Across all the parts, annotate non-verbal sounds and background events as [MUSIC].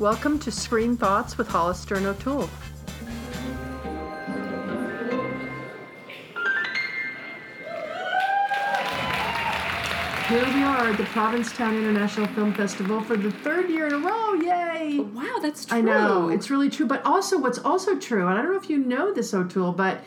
Welcome to Screen Thoughts with Hollister and O'Toole. Here we are at the Provincetown International Film Festival for the third year in a row. Yay! Oh, wow, that's true. I know, it's really true. But also, what's also true, and I don't know if you know this, O'Toole, but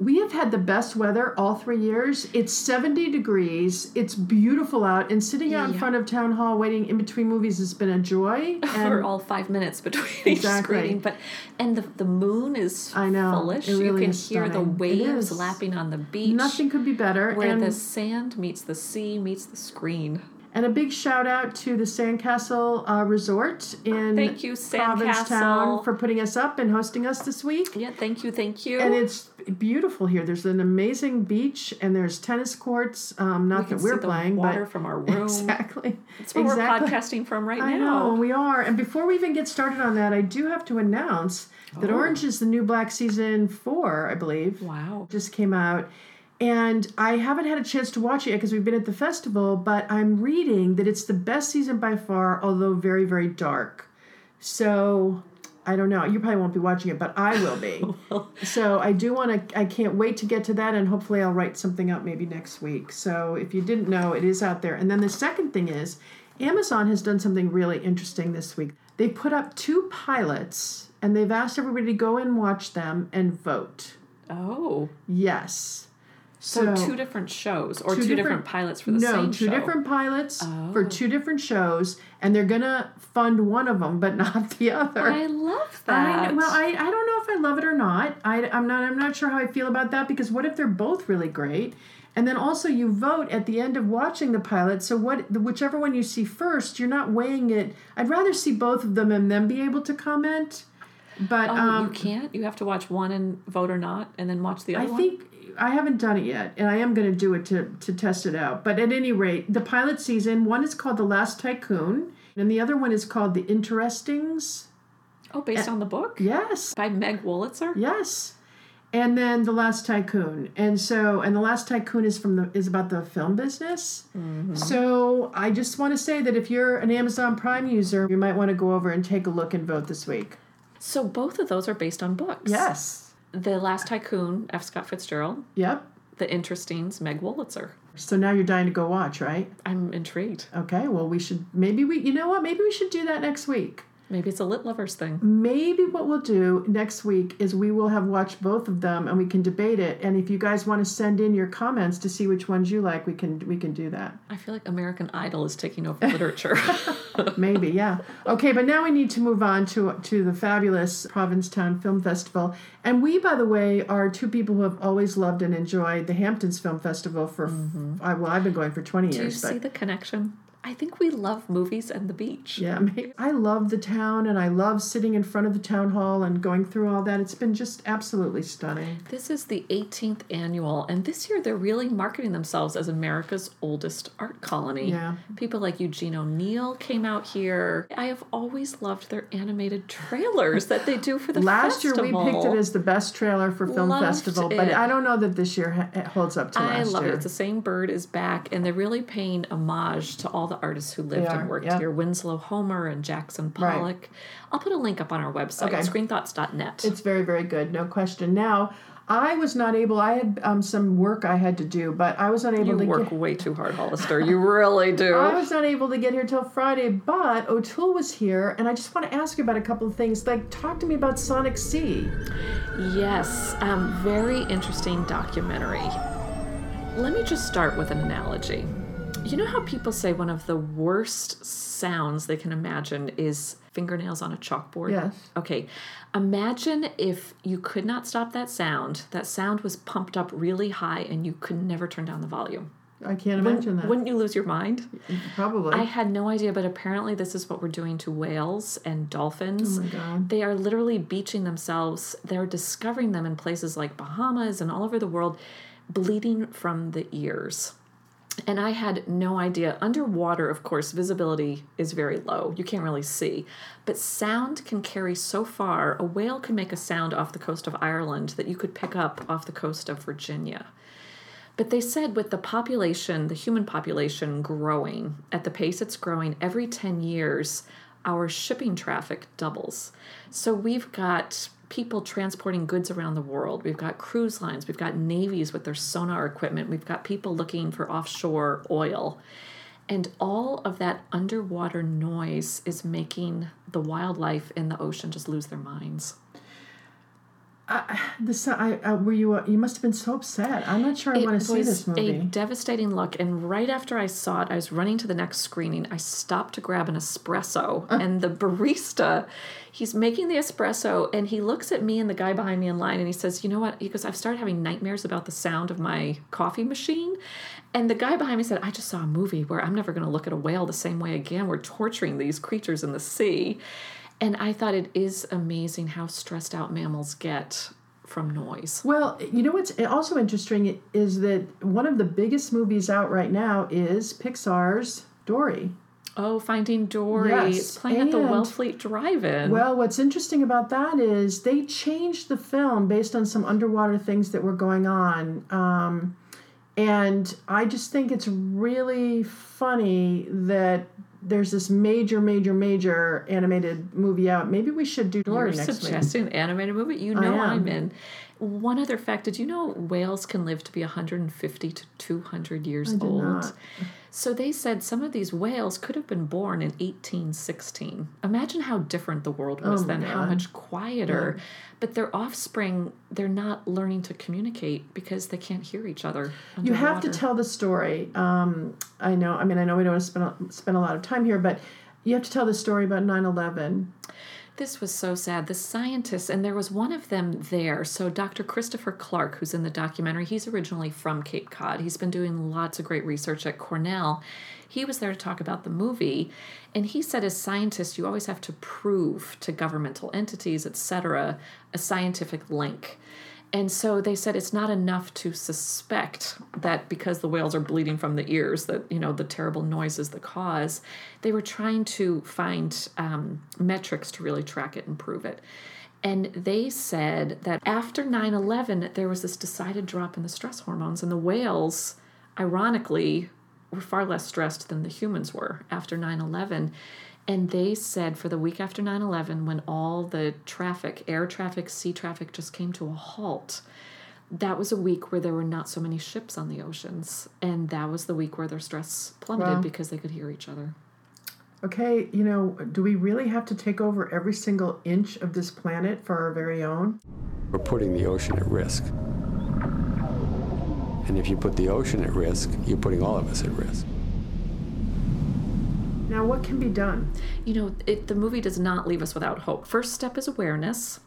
we have had the best weather all three years. It's 70 degrees. It's beautiful out. And sitting out in front of Town Hall waiting in between movies has been a joy. [LAUGHS] for all five minutes between Exactly. each screening. But and the the moon is I know, fullish. really you can hear the stunning. It waves lapping on the beach. nothing could be better. where and, the sand meets the sea meets the screen. And a big shout out to the Sandcastle uh, Resort in Thank you, Provincetown, Sandcastle. for putting us up and hosting us this week. Yeah, thank you, thank you. And it's beautiful here. There's an amazing beach and there's tennis courts. Um, not we that we're playing, water but from our [LAUGHS] room. exactly. That's where exactly. we're podcasting from right I now. know we are. And before we even get started on that, I do have to announce that Oh. Orange is the New Black season four, I believe. Wow. just came out. And I haven't had a chance to watch it yet because we've been at the festival, but I'm reading that it's the best season by far, although very, very dark. So I don't know. You probably won't be watching it, but I will be. [LAUGHS] so I do want to, I can't wait to get to that, and hopefully I'll write something up maybe next week. So if you didn't know, it is out there. And then the second thing is Amazon has done something really interesting this week. They put up two pilots and they've asked everybody to go and watch them and vote. Oh. Yes. So, two different shows or two two, different, different- pilots for the same show? no, same two show. different pilots for Oh. two different shows, and they're gonna fund one of them, but [LAUGHS] not the other. I love that. know- well, I, I don't know if I love it or not. I, I'm not I'm not sure how I feel about that because what if they're both really great? And then also you vote at the end of watching the pilot. So what whichever one you see first, you're not weighing it. I'd rather see both of them and then be able to comment. But oh, um, you can't. You have to watch one and vote or not, and then watch the other I one. think I haven't done it yet, and I am going to do it to to test it out. But at any rate, the pilot season one is called The Last Tycoon, and the other one is called The Interestings. Oh, based on the book Yes, by Meg Wolitzer. yes. And then The Last Tycoon, and so and The Last Tycoon is from the is about the film business. So I just want to say that if you're an Amazon Prime user, you might want to go over and take a look and vote this week. So both of those are based on books. Yes. The Last Tycoon, F. Scott Fitzgerald. Yep. The Interestings, Meg Wolitzer. So now you're dying to go watch, right? I'm intrigued. Okay, well, we should maybe we, you know what? Maybe we should do that next week. Maybe it's a lit lovers thing. Maybe what we'll do next week is we will have watched both of them and we can debate it. And if you guys want to send in your comments to see which ones you like, we can we can do that. I feel like American Idol is taking over [LAUGHS] literature. [LAUGHS] Maybe, yeah. Okay, but now we need to move on to to the fabulous Provincetown Film Festival. And we, by the way, are two people who have always loved and enjoyed the Hamptons Film Festival for mm-hmm. I, well, I've been going for twenty Do you years. see but the connection? I think we love movies and the beach. Yeah, maybe. I love the town and I love sitting in front of the town hall and going through all that. It's been just absolutely stunning. This is the 18th annual, and this year they're really marketing themselves as America's oldest art colony. Yeah. People like Eugene O'Neill came out here. I have always loved their animated trailers that they do for the Last festival. year we picked it as the best trailer for film Loved festival, but. I don't know that this year it holds up to us. I last love it. It's the same bird is back, and they're really paying homage to all the artists who lived are, and worked here Winslow Homer and Jackson Right. Pollock. I'll put a link up on our website, Okay. screenthoughts.net. It's very, very good, no question. Now, I was not able. I had um, some work I had to do, but I was unable you to work get. way too hard, Hollister. You really [LAUGHS] do. I was not able to get here till Friday, but O'Toole was here, and I just want to ask you about a couple of things. Like, talk to me about Sonic Sea. Yes, um, very interesting documentary. Let me just start with an analogy. You know how people say one of the worst sounds they can imagine is fingernails on a chalkboard? Yes. Okay, imagine if you could not stop that sound, that sound was pumped up really high and you could never turn down the volume. I can't imagine that. Wouldn't you lose your mind? Probably. I had no idea, but apparently this is what we're doing to whales and dolphins. Oh my God. They are literally beaching themselves. They're discovering them in places like Bahamas and all over the world, bleeding from the ears. And I had no idea. Underwater, of course, visibility is very low. You can't really see. But sound can carry so far. A whale can make a sound off the coast of Ireland that you could pick up off the coast of Virginia. But they said with the population, the human population growing at the pace it's growing, every 10 years, our shipping traffic doubles. So we've got people transporting goods around the world. We've got cruise lines, we've got navies with their sonar equipment, we've got people looking for offshore oil. And all of that underwater noise is making the wildlife in the ocean just lose their minds. This I [SIGHS] uh, were you uh, you must have been so upset. I'm not sure I want to see this movie. a devastating look. And right after I saw it, I was running to the next screening. I stopped to grab an espresso, and the barista, he's making the espresso, and he looks at me and the guy behind me in line, and he says, "You know what?" He goes, "I've started having nightmares about the sound of my coffee machine." And the guy behind me said, "I just saw a movie where I'm never going to look at a whale the same way again. We're torturing these creatures in the sea." And I thought it is amazing how stressed out mammals get from noise. Well, you know what's also interesting is that one of the biggest movies out right now is Pixar's Dory. Oh, Finding Dory. Yes, It's playing at the and- Wellfleet Drive-In. Well, what's interesting about that is they changed the film based on some underwater things that were going on. Um, and I just think it's really funny that there's this major, major, major animated movie out. Maybe we should do Dory You're next week. suggesting an animated movie. You know. I'm in. One other fact: Did you know whales can live to be 150 to 200 years old? not. So they said some of these whales could have been born in 1816. Imagine how different the world was Oh then, how much quieter. But their offspring, they're not learning to communicate because they can't hear each other. You have to tell the story. Um, I know. I mean, I know we don't want to spend spend a lot of time here, but you have to tell the story about 9/11. This was so sad. The scientists, and there was one of them there. So, Dr. Christopher Clark, who's in the documentary, he's originally from Cape Cod. He's been doing lots of great research at Cornell. He was there to talk about the movie, and he said, as scientists, you always have to prove to governmental entities, etc., a scientific link. And so they said it's not enough to suspect that because the whales are bleeding from the ears, that you know the terrible noise is the cause. They were trying to find um, metrics to really track it and prove it. And they said that after 9 11, there was this decided drop in the stress hormones, and the whales, ironically, were far less stressed than the humans were after 9 11. And they said for the week after 9 11, when all the traffic, air traffic, sea traffic, just came to a halt, that was a week where there were not so many ships on the oceans. And that was the week where their stress plummeted Wow. because they could hear each other. Okay, you know, do we really have to take over every single inch of this planet for our very own? We're putting the ocean at risk. And if you put the ocean at risk, you're putting all of us at risk. Now, what can be done? You know, it, the movie does not leave us without hope. First step is awareness.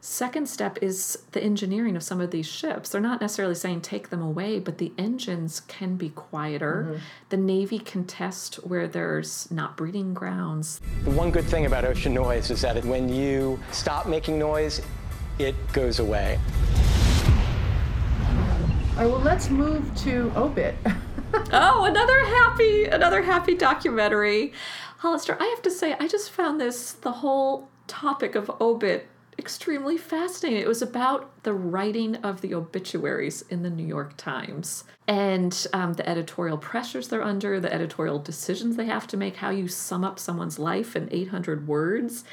Second step is the engineering of some of these ships. They're not necessarily saying take them away, but the engines can be quieter. Mm-hmm. The Navy can test where there's not breeding grounds. The one good thing about ocean noise is that when you stop making noise, it goes away. All right, well, let's move to Obit. [LAUGHS] Oh, another happy, another happy documentary. Hollister, I have to say, I just found this the whole topic of obit extremely fascinating. It was about the writing of the obituaries in the New York Times and um, the editorial pressures they're under, the editorial decisions they have to make, how you sum up someone's life in 800 words.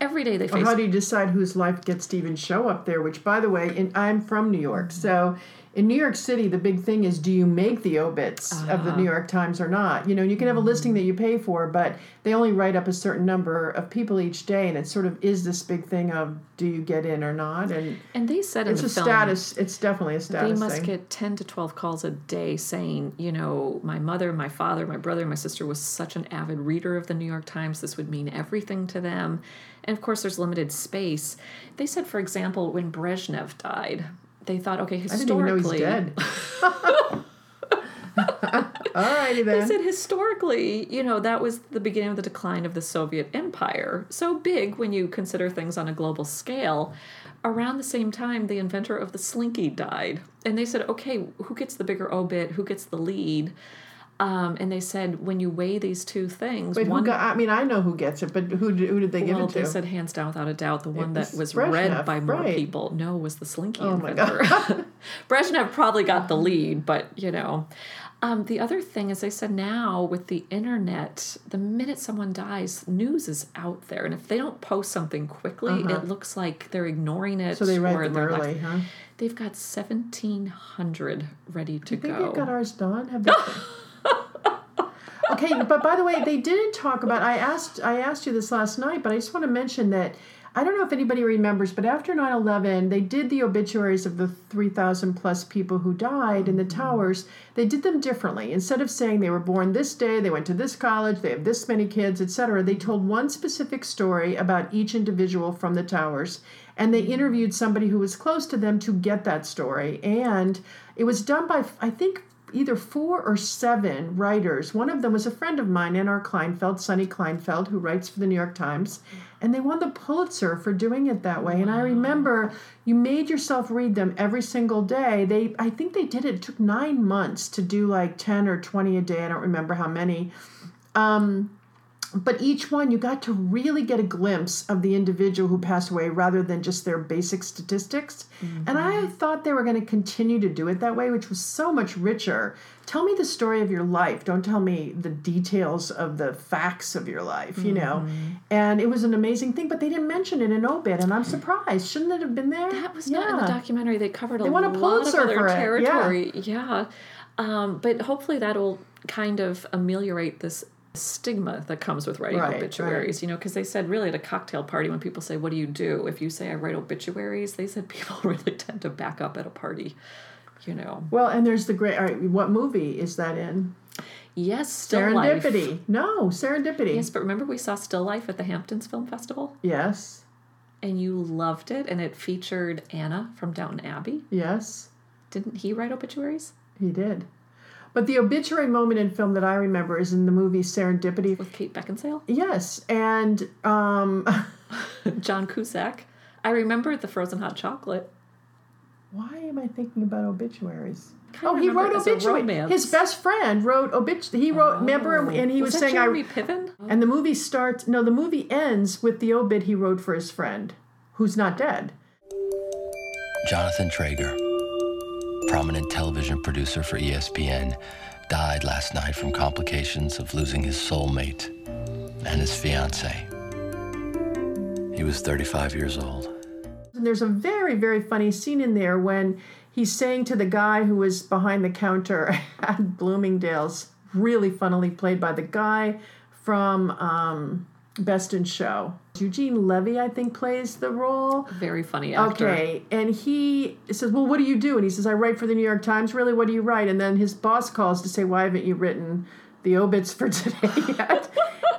Every day they face How do you decide whose life gets to even show up there? Which, by the way, in, I'm from New York, so in New York City, the big thing is do you make the obits of the ah. New York Times or not? You know, you can have a mm-hmm. listing that you pay for, but they only write up a certain number of people each day, and it sort of is this big thing of do you get in or not? And and they said in it's the a film, status. It's definitely a status. they must thing. get 10 to 12 calls a day saying you know my mother my father my brother my sister was such an avid reader of the new york times this would mean everything to them and of course there's limited space they said for example when brezhnev died they thought okay historically. I didn't even know he's dead. [LAUGHS] Alrighty They then. said historically, you know, that was the beginning of the decline of the Soviet Empire. So big when you consider things on a global scale. Around the same time, the inventor of the slinky died. And they said, okay, who gets the bigger obit? Who gets the lead? Um, and they said, when you weigh these two things, Wait, one who got? I mean, I know who gets it, but who did, who did they give well, it to? they said hands down, without a doubt, the one that was read by more right. people. No, was the Slinky Oh my inventor. [LAUGHS] [LAUGHS] Brezhnev probably got the lead, but you know, Um, the other thing, as I said, now with the internet, the minute someone dies, news is out there, and if they don't post something quickly, it looks like they're ignoring it. Uh-huh. So they write or them early, like- huh? They've got seventeen hundred ready to think go. they've got ours done. Have [LAUGHS] they? Okay, but by the way, they didn't talk about. I asked. I asked you this last night, but I just want to mention that. I don't know if anybody remembers, but after 9 11, they did the obituaries of the 3,000 plus people who died in the mm-hmm. towers. They did them differently. Instead of saying they were born this day, they went to this college, they have this many kids, etc., they told one specific story about each individual from the towers. And they interviewed somebody who was close to them to get that story. And it was done by, I think, either four or seven writers. One of them was a friend of mine, N.R. Kleinfeld, Sonny Kleinfeld, who writes for the New York Times. And they won the Pulitzer for doing it that way. And I remember you made yourself read them every single day. They I think they did it, it took nine months to do like 10 or 20 a day. I don't remember how many. Um, but each one you got to really get a glimpse of the individual who passed away rather than just their basic statistics. And i thought they were going to continue to do it that way which was so much richer. Tell me the story of your life. Don't tell me the details of the facts of your life you know? And it was an amazing thing but they didn't mention it in obit and i'm surprised. Shouldn't it have been there? That was not in the documentary. They covered a a lot Pulitzer of other it, yeah. territory. Yeah. Um, but hopefully that'll kind of ameliorate this stigma that comes with writing Right, obituaries, you know, because they said really at a cocktail party when people say, What do you do? If you say I write obituaries, they said [LAUGHS] people really tend to back up at a party, you know. well and there's the great all right what movie is that in Yes, still life. serendipity no serendipity Yes, but remember we saw Still Life at the Hamptons Film Festival? yes And you loved it, and it featured Anna from Downton Abbey. yes Didn't he write obituaries? He did. But the obituary moment in film that I remember is in the movie Serendipity. With Kate Beckinsale? Yes, and um, [LAUGHS] John Cusack. I remember the frozen hot chocolate. why am I thinking about obituaries? Kinda Oh, he wrote it as a obituary. His best friend wrote obit. He wrote. remember, and he was, that saying, Jeremy "I." Piven? And the movie starts. No, the movie ends with the obit he wrote for his friend, who's not dead. Jonathan Trager, prominent television producer for ESPN, died last night from complications of losing his soulmate and his fiancee. He was 35 years old. And there's a very, very funny scene in there when he's saying to the guy who was behind the counter [LAUGHS] at Bloomingdale's, really funnily played by the guy from um, Best in Show. Eugene Levy, I think, plays the role. Very funny actor. Okay, and he says, "Well, what do you do?" And he says, "I write for the New York Times." Really, what do you write? And then his boss calls to say, "Why haven't you written the obits for [LAUGHS] today yet?"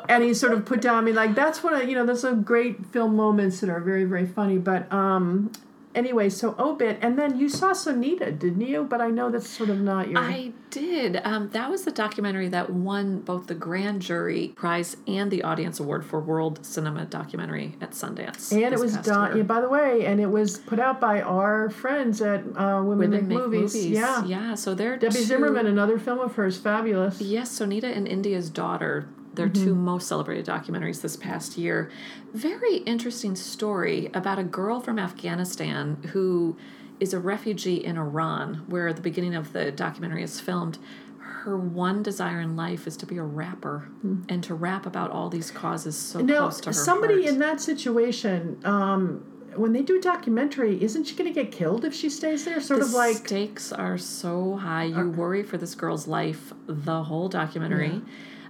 and he sort of put down. I mean, like that's what I, you know. There's some great film moments that are very, very funny. But um, anyway, so obit, and then you saw Sonita, didn't you? But I know that's sort of not your. I did. Um, that was the documentary that won both the grand jury prize and the audience award for World Cinema Documentary at Sundance. and it was done. Yeah, by the way, and it was put out by our friends at uh, Women, Women Make, make movies. movies. Yeah. yeah. So they're Debbie two- Zimmerman, another film of hers, fabulous. Yes, Sonita and India's Daughter. They're two most celebrated documentaries this past year. Very interesting story about a girl from Afghanistan who is a refugee in Iran, where the beginning of the documentary is filmed. Her one desire in life is to be a rapper and to rap about all these causes so Now, close to her somebody heart. in that situation, um, when they do a documentary, isn't she going to get killed if she stays there? Sort the of like, stakes are so high. You worry for this girl's life the whole documentary,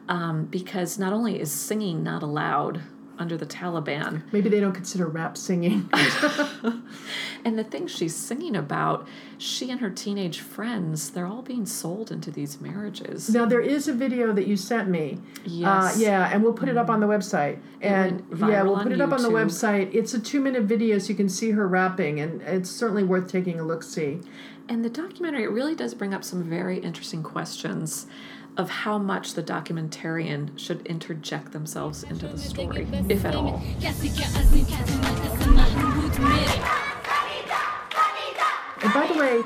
um, because not only is singing not allowed under the Taliban, maybe they don't consider rap singing. [LAUGHS] [LAUGHS] and the things she's singing about, she and her teenage friends, they're all being sold into these marriages. now, there is a video that you sent me. Yes. Uh, yeah, and we'll put it up on the website. And yeah, we'll put it up on the website. It's a two minute video so you can see her rapping, and it's certainly worth taking a look see. And the documentary it really does bring up some very interesting questions of how much the documentarian should interject themselves into the story, if at all. And by the way,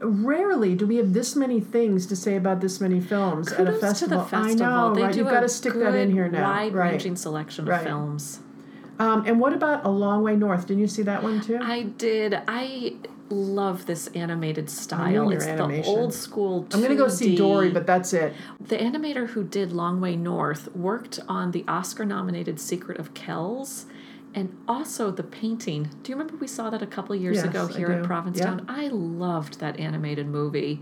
rarely do we have this many things to say about this many films at a festival. To the festival. I know, they right? do You've got to stick that in here now. Wide-ranging right. selection Right. of films. Um, and what about A Long Way North? Didn't you see that one too? I did. I love this animated style. It's the old school. I'm gonna go see Dory, but that's it. The animator who did Long Way North worked on the Oscar nominated Secret of Kells and also the painting. Do you remember we saw that a couple years Yes, ago here in. Provincetown? Yeah. I loved that animated movie.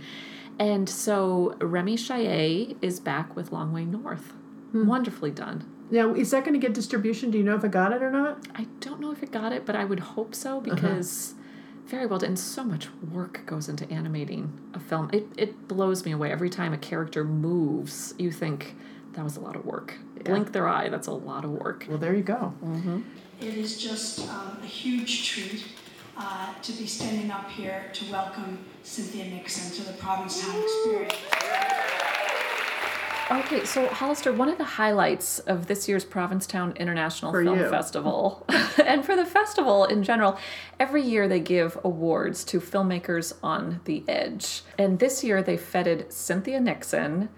And so Rémi Chayé is back with Long Way North. Hmm. Wonderfully done. Now, is that going to get distribution? Do you know if it got it or not? I don't know if it got it, but I would hope so Uh-huh. Because very well done. And so much work goes into animating a film. It, it blows me away. Every time a character moves, you think that was a lot of work. Blink their eye, that's a lot of work. Well, there you go. It is just um, a huge treat uh, to be standing up here to welcome Cynthia Nixon to the Provincetown Experience. Okay, so Hollister, one of the highlights of this year's Provincetown International For Film you. Festival, [LAUGHS] and for the festival in general, every year they give awards to filmmakers on the edge. And this year they feted Cynthia Nixon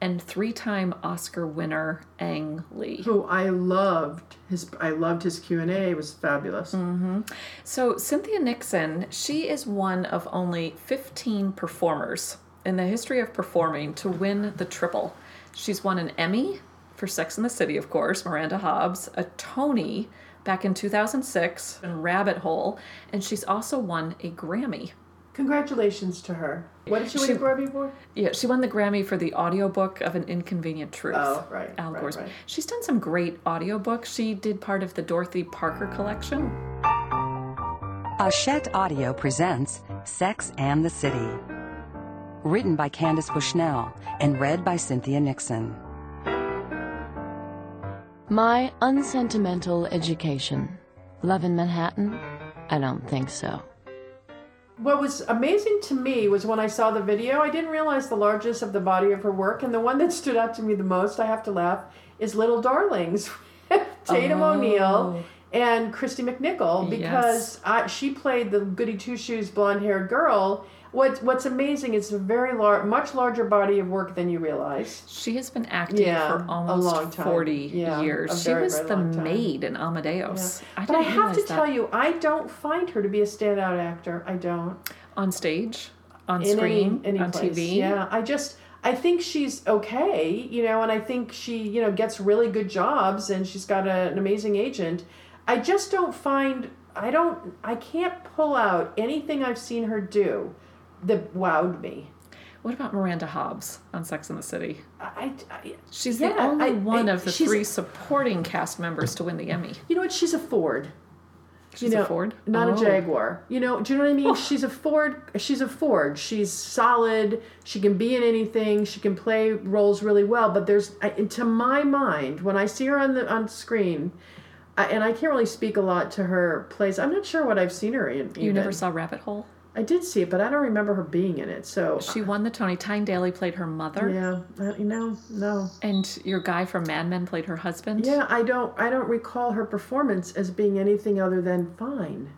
and three-time Oscar winner Ang Lee. Who I loved his. I loved his Q and A. It was fabulous. Mm-hmm. So, Cynthia Nixon, she is one of only 15 performers in the history of performing to win the triple. She's won an Emmy for Sex in the City, of course, Miranda Hobbs, a Tony back in 2006 in Rabbit Hole, and she's also won a Grammy. Congratulations to her. What did she win She- a Grammy for? Yeah, she won the Grammy for the audiobook of An Inconvenient Truth. Oh, right, Al right, Gore's. right. She's done some great audiobooks. She did part of the Dorothy Parker collection. Hachette Audio presents Sex and the City. Written by Candace Bushnell and read by Cynthia Nixon. My unsentimental education. Love in Manhattan? I don't think so. What was amazing to me was when I saw the video, I didn't realize the largest of the body of her work, and the one that stood out to me the most, I have to laugh, is Little Darlings, [LAUGHS] Tatum oh. O'Neill and Kristy McNichol, because I, she played the goody two shoes blonde haired girl. What What's amazing is a very large, much larger body of work than you realize. She has been acting Yeah, for almost. 40 Yeah, years. She was very the maid in Amadeus. I but I have to that. tell you, I don't find her to be a standout actor. I don't. On stage, on in screen, any, any on place. TV. Yeah, I just I think she's okay, you know, and I think she you know gets really good jobs, and she's got a, an amazing agent. I just don't find I don't I can't pull out anything I've seen her do that wowed me. What about Miranda Hobbs on Sex and the City? I, I She's the only I- one I- of the three supporting cast members to win the Emmy. you know what she's a Ford. She's you know, a Ford? not Oh. a Jaguar. You know, do you know what I mean? She's a Ford. She's a Ford. She's solid. She can be in anything. She can play roles really well. But there's, I, to my mind, when I see her on the on screen, I, and I can't really speak a lot to her plays. I'm not sure what I've seen her in. You never saw Rabbit Hole? I did see it, but I don't remember her being in it. So She won the Tony. Tyne Daly played her mother, yeah, uh, you know, no. and your guy from Mad Men played her husband. Yeah, I don't I don't recall her performance as being anything other than fine.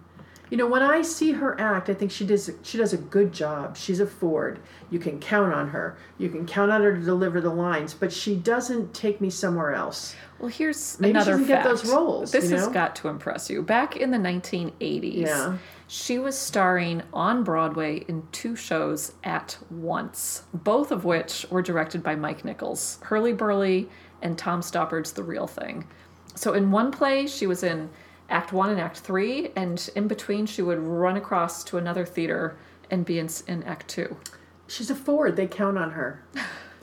You know, when I see her act, I think she does she does a good job. She's a Ford. You can count on her. You can count on her to deliver the lines, but she doesn't take me somewhere else. Well, here's Maybe she another doesn't fact. get those roles, This you has got to impress you. Back in the 1980s, Yeah. she was starring on Broadway in two shows at once, both of which were directed by Mike Nichols, Hurlyburly and Tom Stoppard's The Real Thing. So in one play, she was in Act One and Act Three, and in between, she would run across to another theater and be in, in Act Two. She's a Ford. They count on her.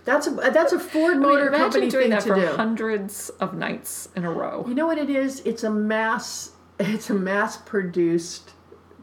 That's a that's a Ford motor I mean, Company doing thing that to for do. hundreds of nights in a row. You know what it is? It's a mass. It's a mass produced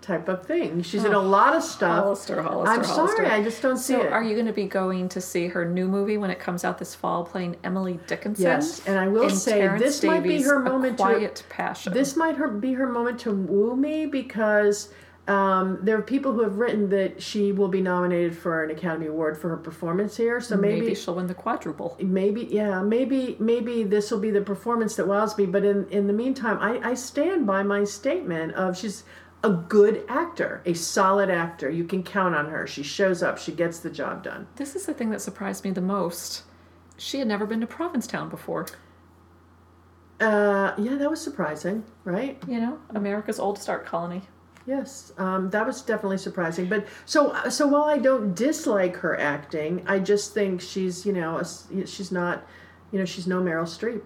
type of thing. She's in a lot of stuff. Hollister, Hollister, I'm Hollister. sorry, I just don't see So, it. are you going to be going to see her new movie when it comes out this fall, playing Emily Dickinson? Yes, and I will say Terrence this might be her moment to- Quiet Passion. This might her, be her moment to woo me because um, there are people who have written that she will be nominated for an Academy Award for her performance here. So maybe, maybe, she'll win the quadruple. maybe, yeah, maybe, maybe this will be the performance that wows me. But in in the meantime, I, I stand by my statement of she's a good actor, a solid actor. You can count on her. She shows up. She gets the job done. This is the thing that surprised me the most. She had never been to Provincetown before. Uh, yeah, that was surprising, right? You know, America's oldest art colony. Yes, um, that was definitely surprising. But so so while I don't dislike her acting, I just think she's you know a she's not, you know she's no Meryl Streep.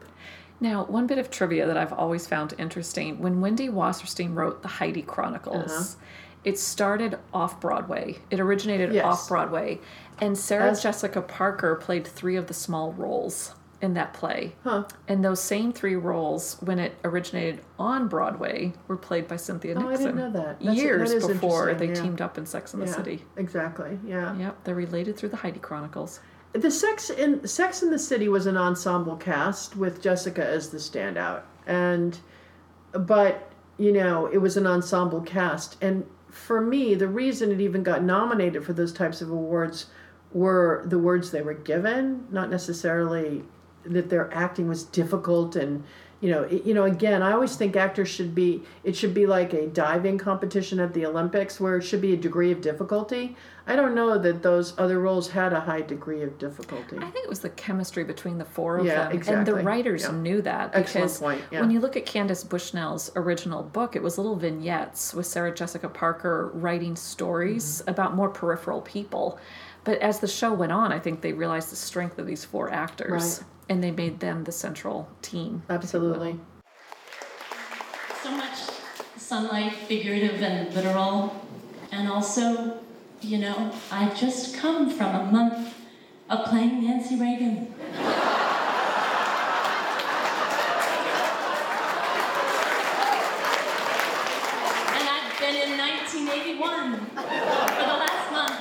Now, one bit of trivia that I've always found interesting when Wendy Wasserstein wrote the Heidi Chronicles, Uh-huh. it started off Broadway. It originated Yes. off Broadway. And Sarah As- Jessica Parker played three of the small roles in that play. Huh. And those same three roles, when it originated on Broadway, were played by Cynthia Nixon. Oh, I didn't know that. That's- Years that before they yeah. teamed up in Sex and the City. exactly. Yeah. Yep, they're related through the Heidi Chronicles. The Sex in Sex in the City was an ensemble cast with Jessica as the standout, and but you know it was an ensemble cast, and for me the reason it even got nominated for those types of awards were the words they were given, not necessarily that their acting was difficult and you know it, you know again i always think actors should be it should be like a diving competition at the olympics where it should be a degree of difficulty i don't know that those other roles had a high degree of difficulty I think it was the chemistry between the four of Yeah, them. And the writers Yeah. knew that Excellent because point, yeah. when you look at Candace Bushnell's original book, it was little vignettes with Sarah Jessica Parker writing stories Mm-hmm. about more peripheral people. But as the show went on, I think they realized the strength of these four actors Right. and they made them the central team. absolutely so much sunlight, figurative and literal. And also, you know, I just come from a month of playing Nancy Reagan. And I've been in 1981 for the last month.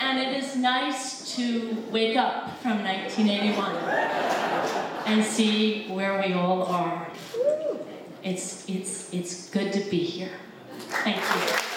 And it is nice to wake up from 1981 and see where we all are. It's it's it's good to be here. Thank you.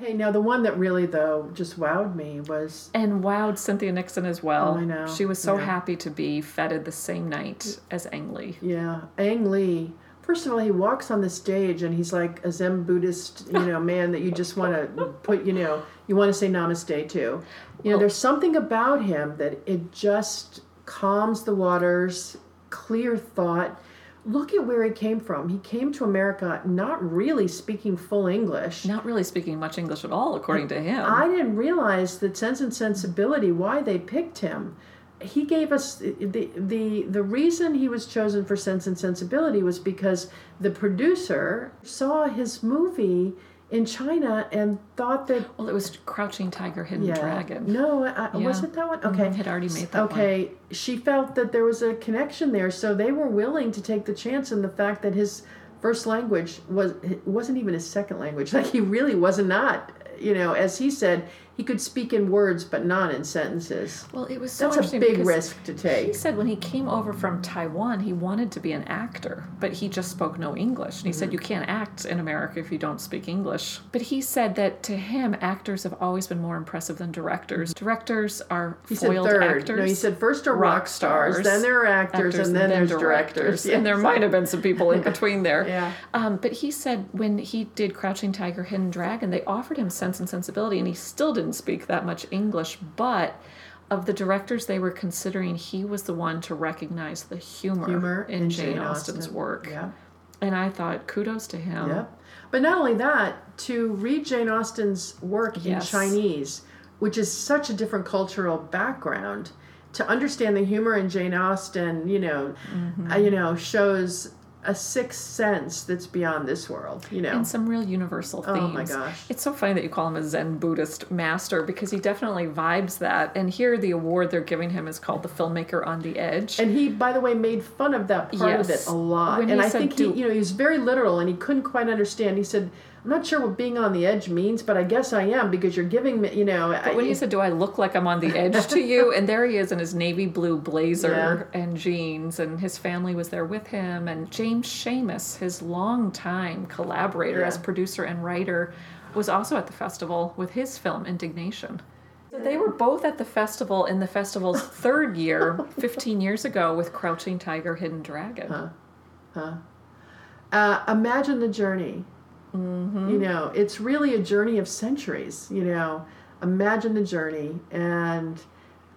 Okay now the one that really though just wowed me was And wowed Cynthia Nixon as well. Oh, I know. She was so Yeah. happy to be feted the same night as Ang Lee. Yeah, Ang Lee. First of all, he walks on the stage and he's like a Zen Buddhist, you know, man that you just want to put, you know, you want to say namaste to. You know, oh. there's something about him that it just calms the waters, clear thought. Look at where he came from. He came to America not really speaking full English. Not really speaking much English at all, according to him. I didn't realize that Sense and Sensibility why they picked him. He gave us the the the reason he was chosen for Sense and Sensibility was because the producer saw his movie in China and thought that well, it was Crouching Tiger, Hidden yeah Dragon. no I, was Yeah. it that one okay Mhm, had already made that one. okay she felt that there was a connection there so they were willing to take the chance in the fact that his first language was wasn't even his second language [LAUGHS] like he really was not you know as he said he could speak in words but not in sentences Well, it was so that's a big risk to take. He said when he came over from Taiwan, he wanted to be an actor, but he just spoke no English. And he Mm-hmm. said, You can't act in America if you don't speak English. But he said that to him, actors have always been more impressive than directors. Directors are he said foiled third actors. no he said first are rock stars, then there are actors, and then, there's directors, And there might have been some people in [LAUGHS] between there. Yeah. Um, but he said when he did Crouching Tiger, Hidden Dragon, they offered him Sense and Sensibility, and he still didn't speak that much English. But of the directors they were considering, he was the one to recognize the humor, humor in Jane, Austen's Austen. work. yeah And I thought, kudos to him. Yep. But not only that, to read Jane Austen's work in Chinese, which is such a different cultural background, to understand the humor in Jane Austen, you know, Mm-hmm. uh, you know, shows a sixth sense that's beyond this world. You know, And some real universal themes. Oh my gosh. It's so funny that you call him a Zen Buddhist master because he definitely vibes that. And here, the award they're giving him is called the Filmmaker on the Edge. and he, by the way, made fun of that part of it a lot. When and I think do- he, you know, he was very literal, and he couldn't quite understand. He said, "I'm not sure what being on the edge means, but I guess I am because you're giving me, you know." But when he said, "Do I look like I'm on the edge to [LAUGHS] you?" and there he is in his navy blue blazer and jeans, and his family was there with him, and James Schamus, his longtime collaborator as producer and writer, was also at the festival with his film Indignation. So they were both at the festival in the festival's [LAUGHS] third year, 15 years ago, with Crouching Tiger, Hidden Dragon. uh, imagine the journey. Mm-hmm. You know, it's really a journey of centuries. You know, imagine the journey, and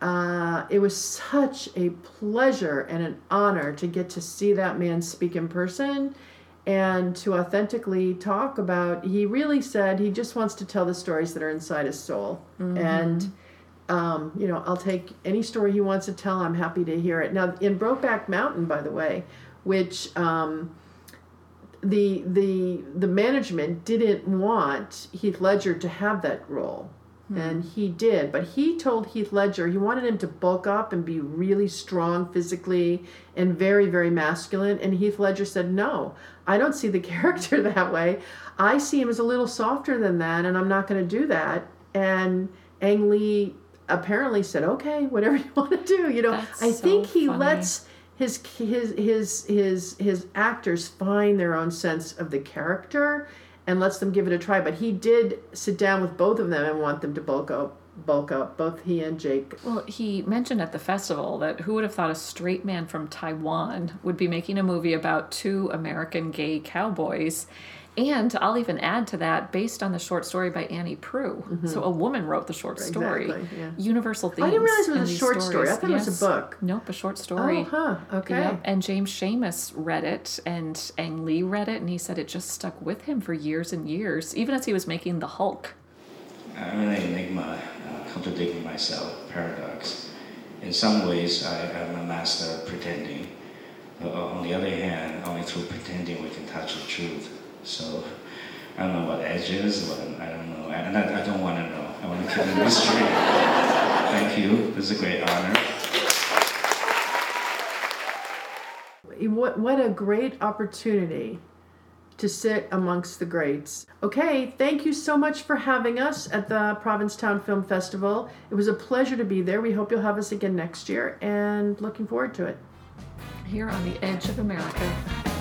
uh, it was such a pleasure and an honor to get to see that man speak in person and to authentically talk about he really said he just wants to tell the stories that are inside his soul and um, you know i'll take any story he wants to tell i'm happy to hear it now in brokeback mountain by the way which um, the the the management didn't want heath ledger to have that role. Hmm. And he did but he told heath ledger he wanted him to bulk up and be really strong physically and very very masculine. And heath ledger said no i don't see the [LAUGHS] character that way. I see him as a little softer than that and i'm not going to do that. And ang lee apparently said okay whatever [LAUGHS] you want to do you know. That's i think so he funny. lets his his his his his actors find their own sense of the character and lets them give it a try but he did sit down with both of them and want them to bulk up bulk up both he and jake Well, he mentioned at the festival that who would have thought a straight man from Taiwan would be making a movie about two American gay cowboys. And I'll even add to that, based on the short story by Annie Proulx. So a woman wrote the short story. Mm-hmm. Exactly, yeah. Universal themes. I didn't realize it was a these short story. I stories. thought it was a book. Nope, a short story. oh huh okay Yep. And James Schamus read it, and Ang Lee read it, and he said it just stuck with him for years and years, even as he was making The Hulk. I'm an enigma, uh, contradicting myself, paradox. In some ways, I am a master of pretending. But on the other hand, only through pretending we can touch the truth. So I don't know what edge is, what I don't know, and I, I don't want to know. I want to keep the mystery. Thank you. This is a great honor. what what a great opportunity to sit amongst the greats. Okay, thank you so much for having us at the Provincetown Film Festival. It was a pleasure to be there. We hope you'll have us again next year and looking forward to it. Here on the Edge of America.